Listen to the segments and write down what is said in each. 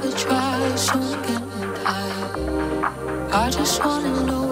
I try so getting. I just wanna know.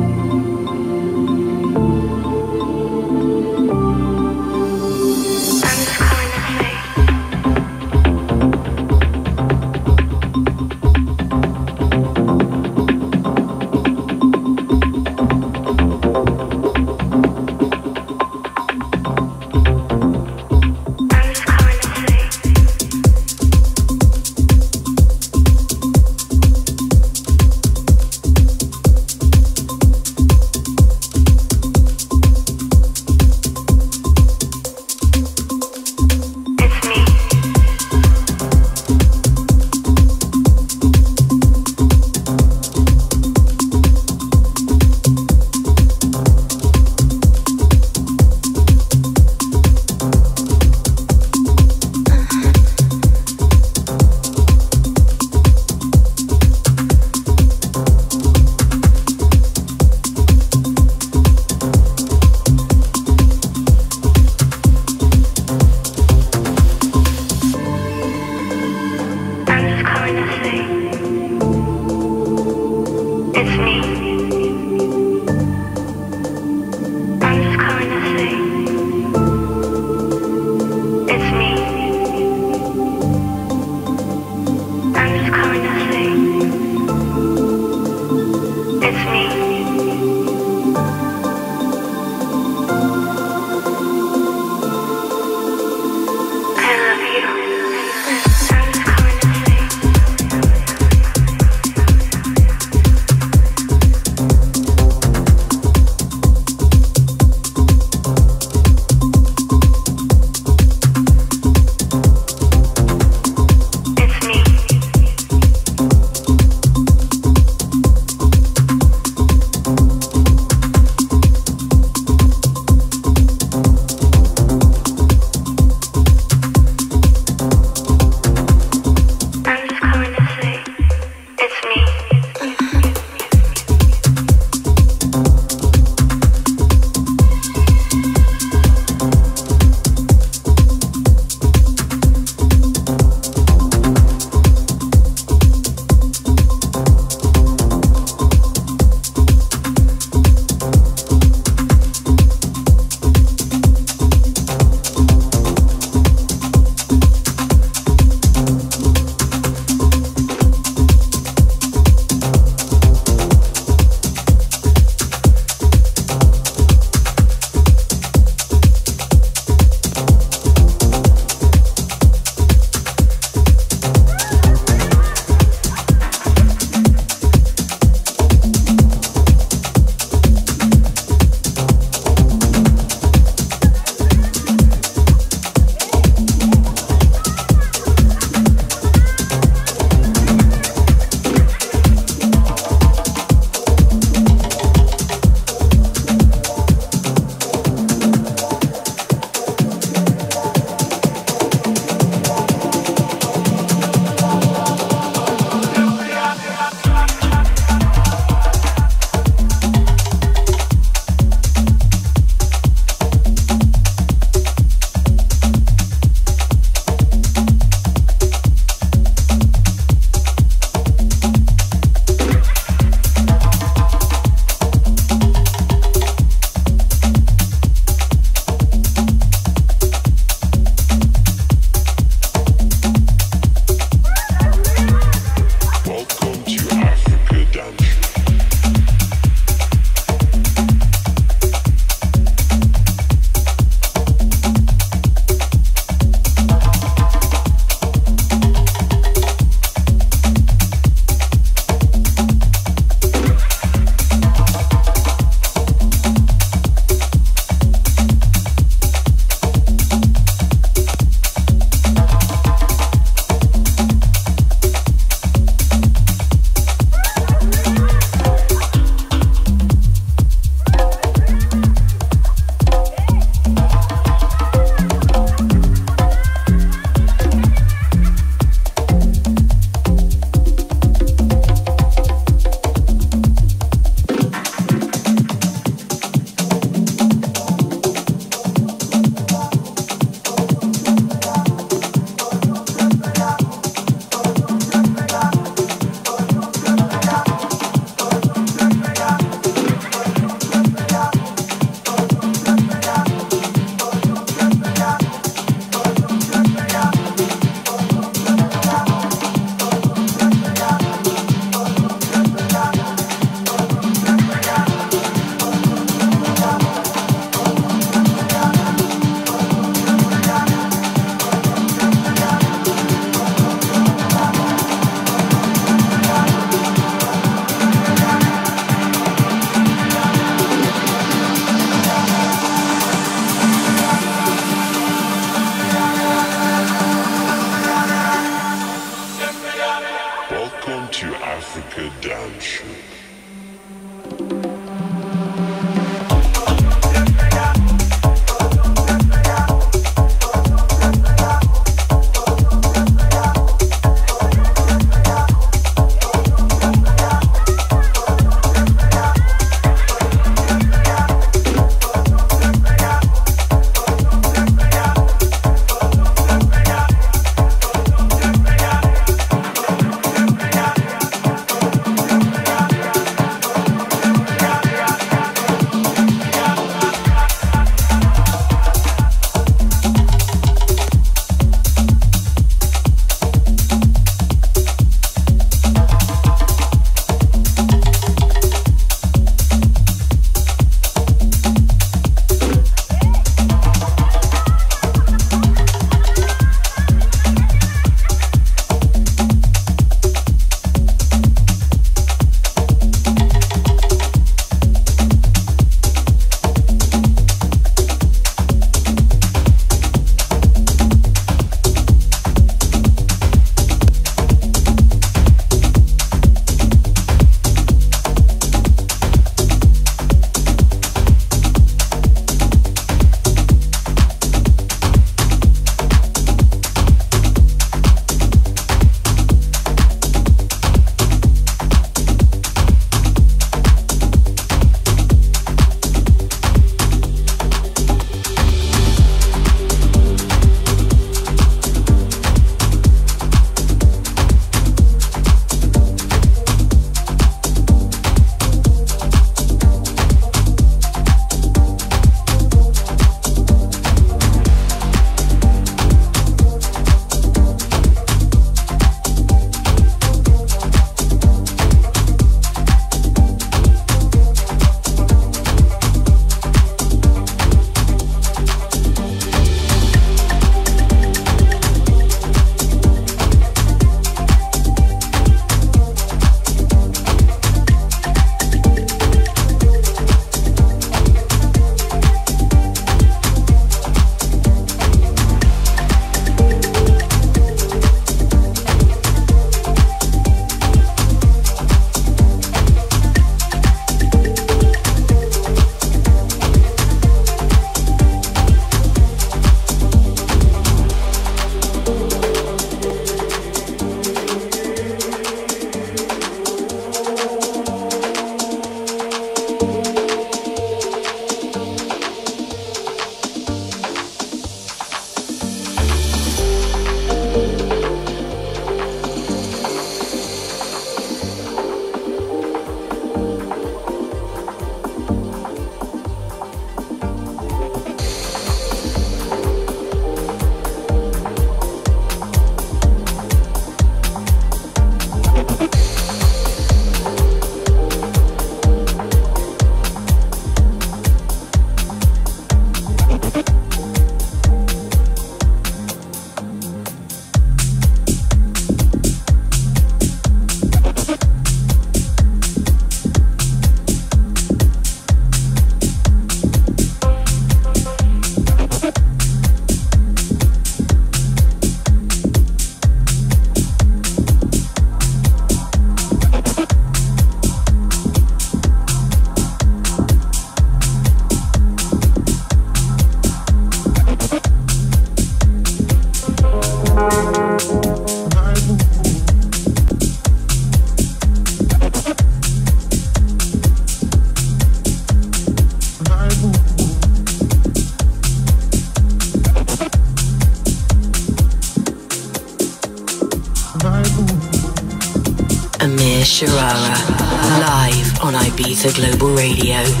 Live Global Radio.